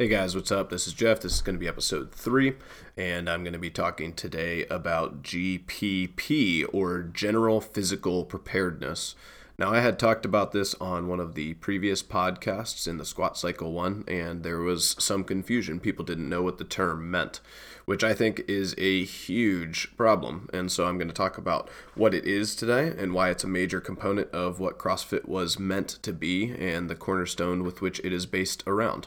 Hey guys, what's up? This is Jeff. This is going to be episode three, and I'm going to be talking today about GPP or General Physical Preparedness. Now, I had talked about this on one of the previous podcasts in the Squat Cycle 1, and there was some confusion. People didn't know what the term meant, which I think is a huge problem. And so I'm going to talk about what it is today and why it's a major component of what CrossFit was meant to be and the cornerstone with which it is based around.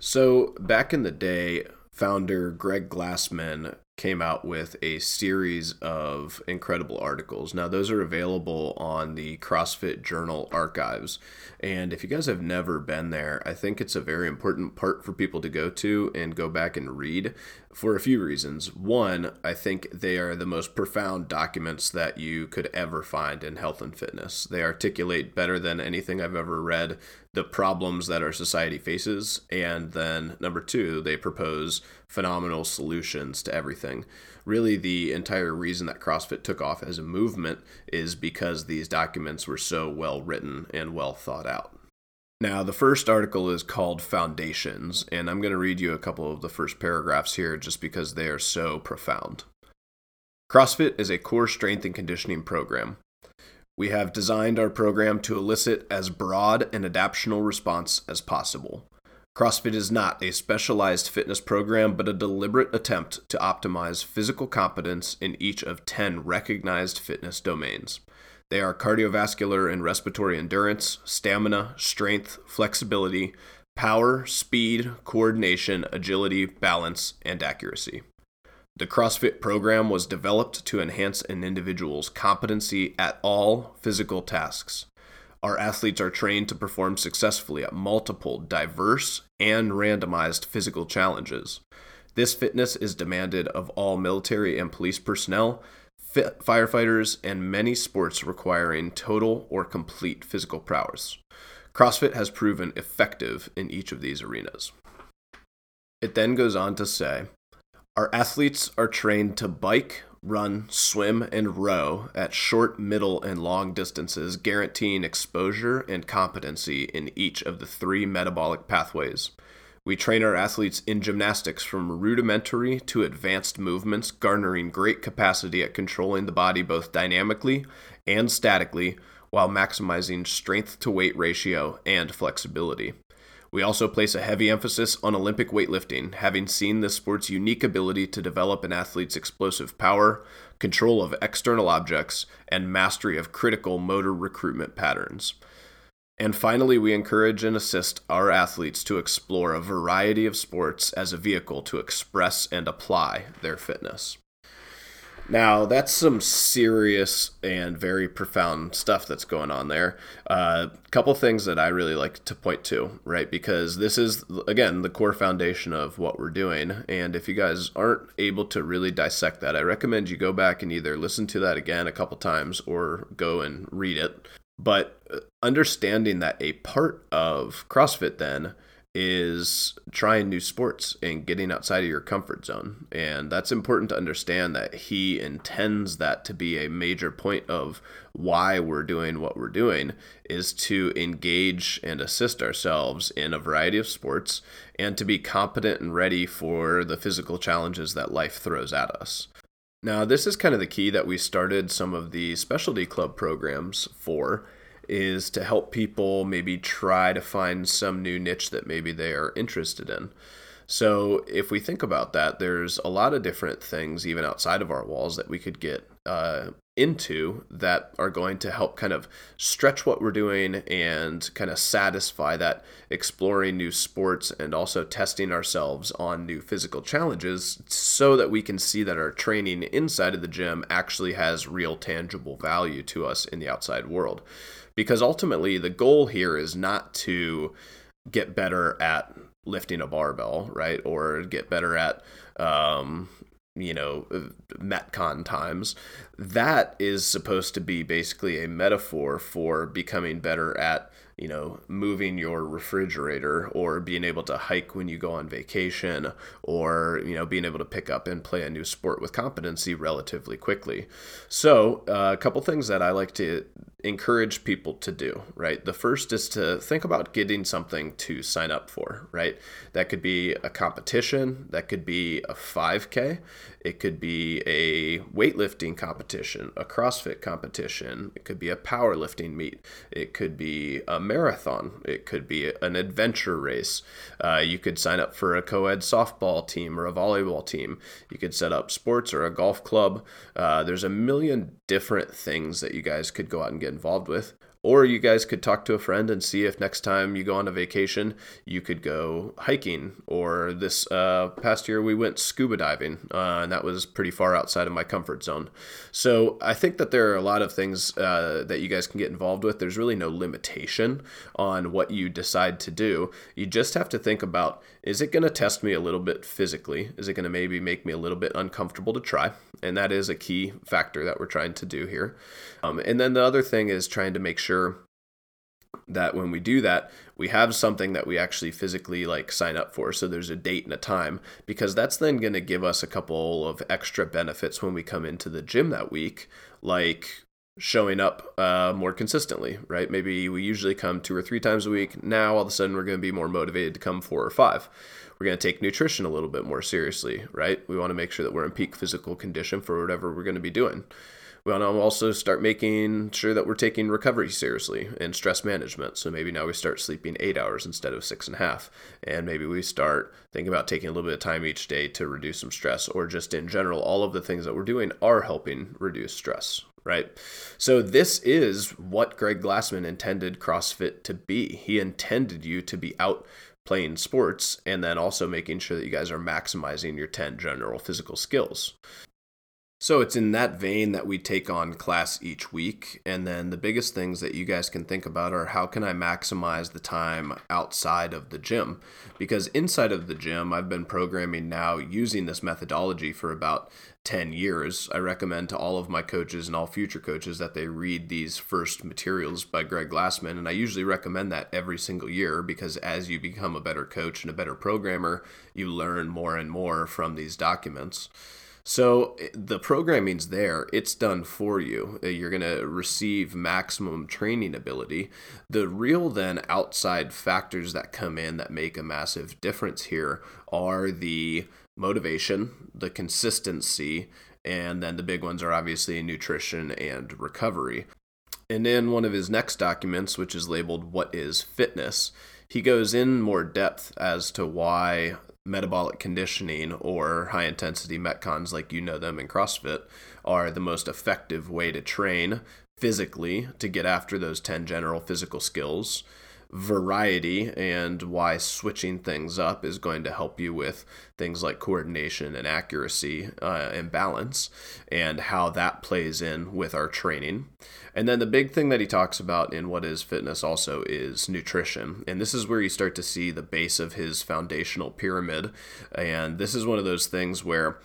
So, back in the day, founder Greg Glassman came out with a series of incredible articles. Now, those are available on the CrossFit Journal archives. And if you guys have never been there, I think it's a very important part for people to go to and go back and read for a few reasons. One, I think they are the most profound documents that you could ever find in health and fitness. They articulate better than anything I've ever read the problems that our society faces. And then, number two, they propose phenomenal solutions to everything. Really, the entire reason that CrossFit took off as a movement is because these documents were so well written and well thought out. Now, the first article is called Foundations, and I'm going to read you a couple of the first paragraphs here just because they are so profound. CrossFit is a core strength and conditioning program. We have designed our program to elicit as broad an adaptational response as possible. CrossFit is not a specialized fitness program, but a deliberate attempt to optimize physical competence in each of 10 recognized fitness domains. They are cardiovascular and respiratory endurance, stamina, strength, flexibility, power, speed, coordination, agility, balance, and accuracy. The CrossFit program was developed to enhance an individual's competency at all physical tasks. Our athletes are trained to perform successfully at multiple, diverse, and randomized physical challenges. This fitness is demanded of all military and police personnel, firefighters, and many sports requiring total or complete physical prowess. CrossFit has proven effective in each of these arenas. It then goes on to say our athletes are trained to bike, run, swim, and row at short, middle, and long distances, guaranteeing exposure and competency in each of the three metabolic pathways. We train our athletes in gymnastics from rudimentary to advanced movements, garnering great capacity at controlling the body both dynamically and statically while maximizing strength to weight ratio and flexibility. We also place a heavy emphasis on Olympic weightlifting, having seen this sport's unique ability to develop an athlete's explosive power, control of external objects, and mastery of critical motor recruitment patterns. And finally, we encourage and assist our athletes to explore a variety of sports as a vehicle to express and apply their fitness. Now, that's some serious and very profound stuff that's going on there. A uh, couple things that I really like to point to, right? Because this is, again, the core foundation of what we're doing. And if you guys aren't able to really dissect that, I recommend you go back and either listen to that again a couple times or go and read it. But uh, understanding that a part of CrossFit then is trying new sports and getting outside of your comfort zone. And that's important to understand that he intends that to be a major point of why we're doing what we're doing is to engage and assist ourselves in a variety of sports and to be competent and ready for the physical challenges that life throws at us. Now, this is kind of the key that we started some of the specialty club programs for is to help people maybe try to find some new niche that maybe they are interested in. So, if we think about that, there's a lot of different things, even outside of our walls, that we could get uh, into that are going to help kind of stretch what we're doing and kind of satisfy that exploring new sports and also testing ourselves on new physical challenges so that we can see that our training inside of the gym actually has real tangible value to us in the outside world because ultimately the goal here is not to get better at lifting a barbell, right? Or get better at, um, you know, Metcon times. That is supposed to be basically a metaphor for becoming better at you know, moving your refrigerator or being able to hike when you go on vacation or, you know, being able to pick up and play a new sport with competency relatively quickly. So, uh, a couple things that I like to encourage people to do, right? The first is to think about getting something to sign up for, right? That could be a competition, that could be a 5K, it could be a weightlifting competition, a CrossFit competition, it could be a powerlifting meet, it could be a marathon, it could be an adventure race. Uh, you could sign up for a co ed softball team or a volleyball team. You could set up sports or a golf club. Uh, there's a million different things that you guys could go out and get involved with. Or you guys could talk to a friend and see if next time you go on a vacation, you could go hiking. Or this uh, past year, we went scuba diving, uh, and that was pretty far outside of my comfort zone. So I think that there are a lot of things uh, that you guys can get involved with. There's really no limitation on what you decide to do. You just have to think about is it going to test me a little bit physically? Is it going to maybe make me a little bit uncomfortable to try? And that is a key factor that we're trying to do here. Um, and then the other thing is trying to make sure that when we do that, we have something that we actually physically like sign up for. So there's a date and a time because that's then going to give us a couple of extra benefits when we come into the gym that week, like showing up uh, more consistently, right? Maybe we usually come two or three times a week. Now, all of a sudden, we're going to be more motivated to come four or five. We're going to take nutrition a little bit more seriously, right? We want to make sure that we're in peak physical condition for whatever we're going to be doing. We want to also start making sure that we're taking recovery seriously and stress management. So maybe now we start sleeping eight hours instead of six and a half. And maybe we start thinking about taking a little bit of time each day to reduce some stress, or just in general, all of the things that we're doing are helping reduce stress, right? So this is what Greg Glassman intended CrossFit to be. He intended you to be out playing sports and then also making sure that you guys are maximizing your 10 general physical skills. So it's in that vein that we take on class each week. And then the biggest things that you guys can think about are how can I maximize the time outside of the gym? Because inside of the gym, I've been programming now using this methodology for about 10 years. I recommend to all of my coaches and all future coaches that they read these first materials by Greg Glassman. And I usually recommend that every single year because as you become a better coach and a better programmer, you learn more and more from these documents. So the programming's there, it's done for you. Uh, you're going to receive maximum training ability. The real then outside factors that come in that make a massive difference here are the motivation, the consistency, and then the big ones are obviously nutrition and recovery. And in one of his next documents, which is labeled What is Fitness, he goes in more depth as to why metabolic conditioning or high intensity metcons like you know them in CrossFit are the most effective way to train physically to get after those 10 general physical skills variety and why switching things up is going to help you with things like coordination and accuracy uh, and balance and how that plays in with our training. And then the big thing that he talks about in what is fitness also is nutrition. And this is where you start to see the base of his foundational pyramid. And this is one of those things where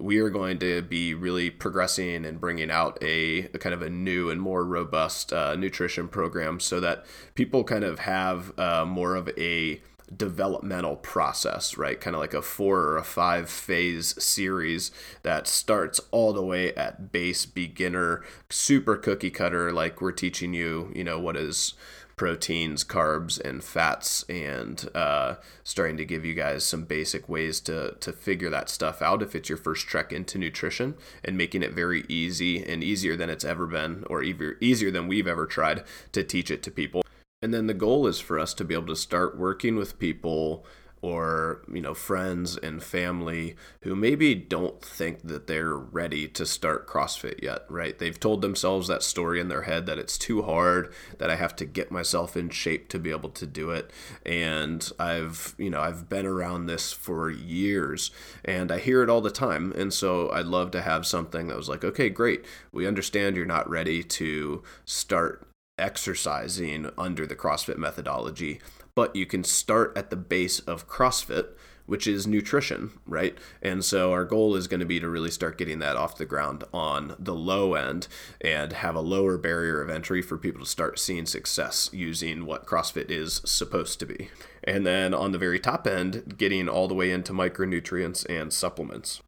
we are going to be really progressing and bringing out a, a kind of a new and more robust uh, nutrition program so that people kind of have uh, more of a developmental process, right? Kind of like a four or a five phase series that starts all the way at base beginner, super cookie cutter, like we're teaching you, you know, what is proteins, carbs, and fats, and uh, starting to give you guys some basic ways to to figure that stuff out if it's your first trek into nutrition, and making it very easy and easier than it's ever been, or even easier than we've ever tried to teach it to people. And then the goal is for us to be able to start working with people or you know friends and family who maybe don't think that they're ready to start CrossFit yet, right? They've told themselves that story in their head that it's too hard, that I have to get myself in shape to be able to do it. And I've, you know, I've been around this for years and I hear it all the time. And so I'd love to have something that was like, okay, great. We understand you're not ready to start exercising under the CrossFit methodology but you can start at the base of CrossFit, which is nutrition, right? And so our goal is going to be to really start getting that off the ground on the low end and have a lower barrier of entry for people to start seeing success using what CrossFit is supposed to be. And then on the very top end, getting all the way into micronutrients and supplements.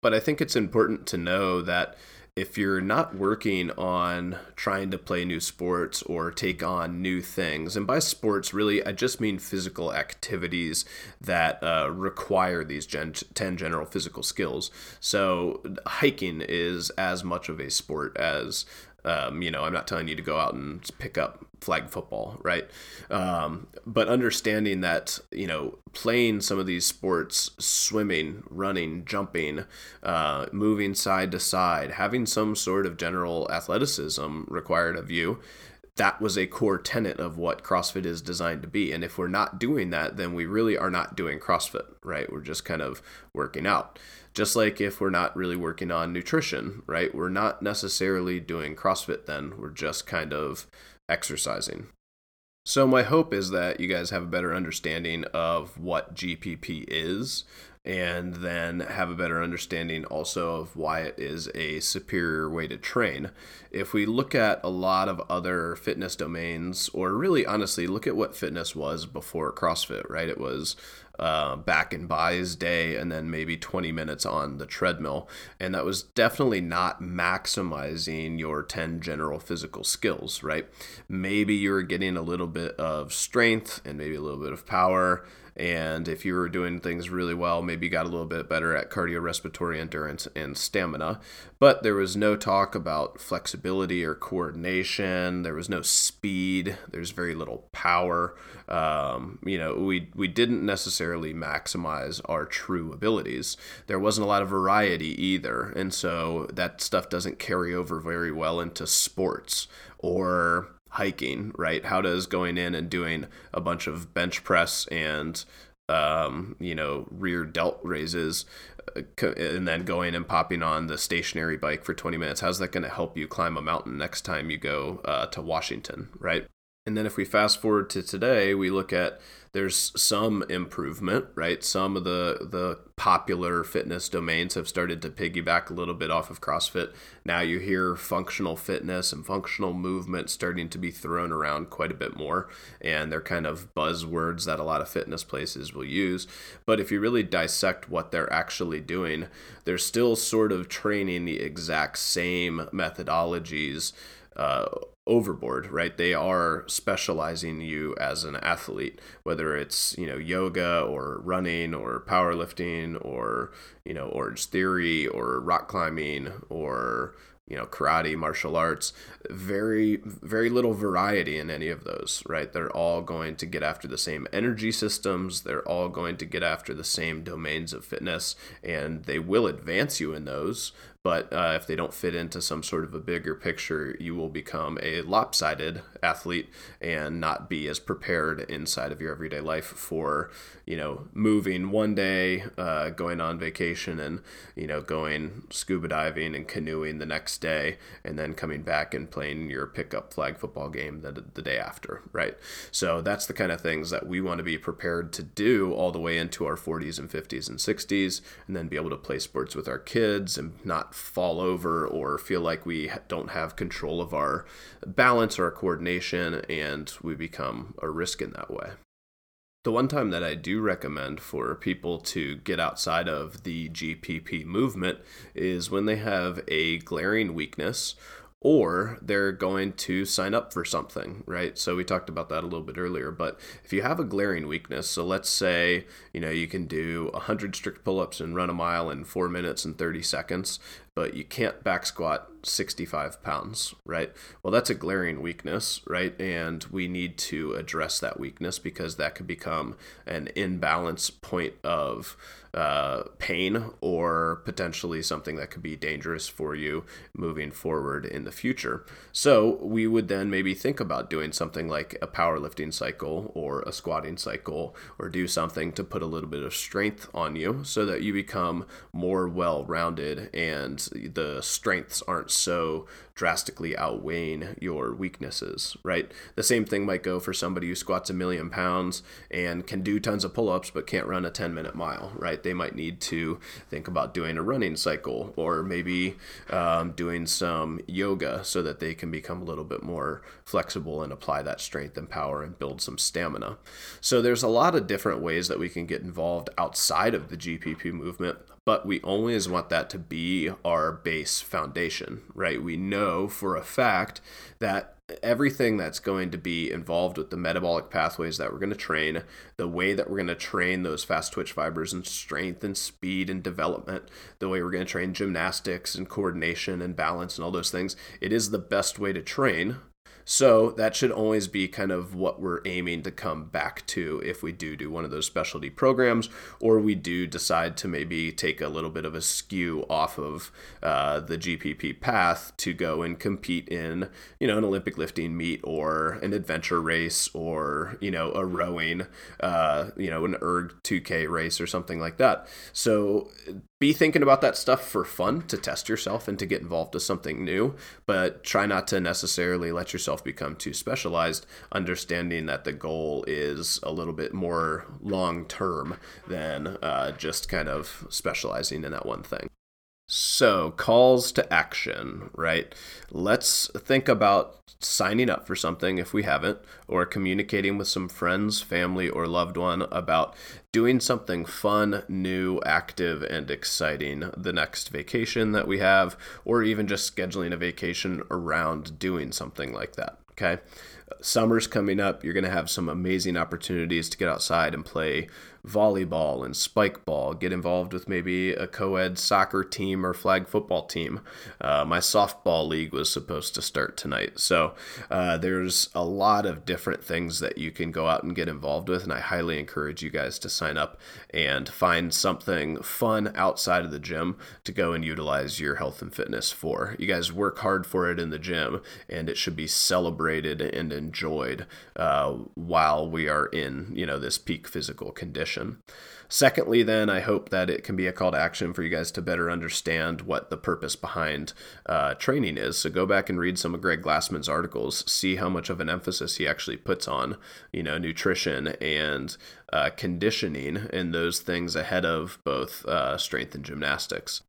But I think it's important to know that if you're not working on trying to play new sports or take on new things, and by sports, really, I just mean physical activities that uh, require these gen- 10 general physical skills. So, hiking is as much of a sport as um, you know, I'm not telling you to go out and pick up flag football, right? Um, but understanding that, you know, playing some of these sports, swimming, running, jumping, uh, moving side to side, having some sort of general athleticism required of you that was a core tenet of what CrossFit is designed to be. And if we're not doing that, then we really are not doing CrossFit, right? We're just kind of working out. Just like if we're not really working on nutrition, right? We're not necessarily doing CrossFit then. We're just kind of exercising. So, my hope is that you guys have a better understanding of what GPP is and then have a better understanding also of why it is a superior way to train. If we look at a lot of other fitness domains, or really honestly, look at what fitness was before CrossFit, right? It was uh, back in Bai's day and then maybe 20 minutes on the treadmill. And that was definitely not maximizing your 10 general physical skills, right? Maybe you were getting a little bit of strength and maybe a little bit of power and if you were doing things really well, maybe you got a little bit better at cardiorespiratory endurance and stamina. But there was no talk about flexibility or coordination. There was no speed. There's very little power. Um, you know, we we didn't necessarily maximize our true abilities. There wasn't a lot of variety either, and so that stuff doesn't carry over very well into sports or hiking, right? How does going in and doing a bunch of bench press and um, you know rear delt raises uh, and then going and popping on the stationary bike for 20 minutes how's that going to help you climb a mountain next time you go uh, to washington right and then if we fast forward to today, we look at there's some improvement, right? Some of the the popular fitness domains have started to piggyback a little bit off of CrossFit. Now you hear functional fitness and functional movement starting to be thrown around quite a bit more, and they're kind of buzzwords that a lot of fitness places will use. But if you really dissect what they're actually doing, they're still sort of training the exact same methodologies uh, overboard right? They are specializing you as an athlete whether it's you know yoga or running or powerlifting or you know Orangetheory or rock climbing or you know karate martial arts. Very very little variety in any of those right? They're all going to get after the same energy systems. They're all going to get after the same domains of fitness and they will advance you in those but uh, if they don't fit into some sort of a bigger picture, you will become a lopsided athlete and not be as prepared inside of your everyday life for, you know, moving one day, uh, going on vacation, and you know, going scuba diving and canoeing the next day, and then coming back and playing your pickup flag football game the, the day after, right? So that's the kind of things that we want to be prepared to do all the way into our 40s and 50s and 60s, and then be able to play sports with our kids and not fall over or feel like we don't have control of our balance or our coordination and we become a risk in that way. The one time that I do recommend for people to get outside of the GPP movement is when they have a glaring weakness or they're going to sign up for something, right? So we talked about that a little bit earlier, but if you have a glaring weakness, so let's say, you know, you can do 100 strict pull-ups and run a mile in 4 minutes and 30 seconds, but you can't back squat 65 pounds, right? Well, that's a glaring weakness, right? And we need to address that weakness because that could become an imbalance point of uh, pain or potentially something that could be dangerous for you moving forward in the future. So we would then maybe think about doing something like a powerlifting cycle or a squatting cycle or do something to put a little bit of strength on you so that you become more well rounded and the strengths aren't so drastically outweighing your weaknesses, right? The same thing might go for somebody who squats a million pounds and can do tons of pull ups but can't run a 10 minute mile, right? They might need to think about doing a running cycle or maybe um, doing some yoga so that they can become a little bit more flexible and apply that strength and power and build some stamina. So there's a lot of different ways that we can get involved outside of the GPP movement but we always want that to be our base foundation, right? We know for a fact that everything that's going to be involved with the metabolic pathways that we're going to train, the way that we're going to train those fast twitch fibers and strength and speed and development, the way we're going to train gymnastics and coordination and balance and all those things, it is the best way to train so that should always be kind of what we're aiming to come back to if we do do one of those specialty programs, or we do decide to maybe take a little bit of a skew off of uh, the GPP path to go and compete in, you know, an Olympic lifting meet or an adventure race or you know a rowing, uh, you know, an erg 2K race or something like that. So be thinking about that stuff for fun to test yourself and to get involved with something new, but try not to necessarily let yourself become too specialized, understanding that the goal is a little bit more long term than uh, just kind of specializing in that one thing. So, calls to action, right? Let's think about signing up for something if we haven't, or communicating with some friends, family, or loved one about doing something fun, new, active, and exciting the next vacation that we have, or even just scheduling a vacation around doing something like that. Okay. Summer's coming up. You're going to have some amazing opportunities to get outside and play volleyball and spike ball, get involved with maybe a co ed soccer team or flag football team. Uh, my softball league was supposed to start tonight. So uh, there's a lot of different things that you can go out and get involved with, and I highly encourage you guys to sign up and find something fun outside of the gym to go and utilize your health and fitness for. You guys work hard for it in the gym, and it should be celebrated and enjoyed uh, while we are in, you know, this peak physical condition. Secondly, then, I hope that it can be a call to action for you guys to better understand what the purpose behind uh, training is. So go back and read some of Greg Glassman's articles, see how much of an emphasis he actually puts on, you know, nutrition and uh, conditioning and those things ahead of both uh, strength and gymnastics.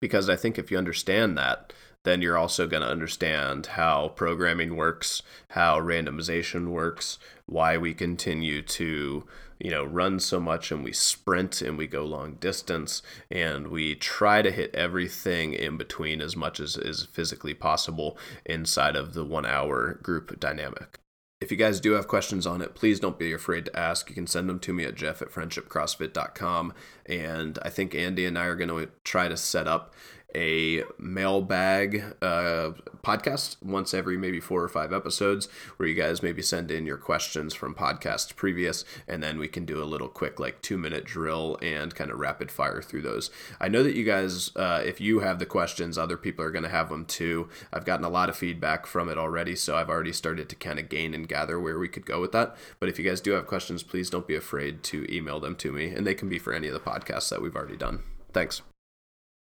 Because I think if you understand that, then you're also going to understand how programming works, how randomization works, why we continue to you know run so much and we sprint and we go long distance and we try to hit everything in between as much as is physically possible inside of the one hour group dynamic if you guys do have questions on it, please don't be afraid to ask. You can send them to me at jeff at friendshipcrossfit.com. And I think Andy and I are going to try to set up a mailbag uh, podcast once every maybe four or five episodes where you guys maybe send in your questions from podcasts previous and then we can do a little quick like two minute drill and kind of rapid fire through those. I know that you guys uh, if you have the questions other people are going to have them too. I've gotten a lot of feedback from it already so i've already started to kind of gain and gather where we could go with that. But if you guys do have questions please don't be afraid to email them to me and they can be for any of the podcasts that we've already done. Thanks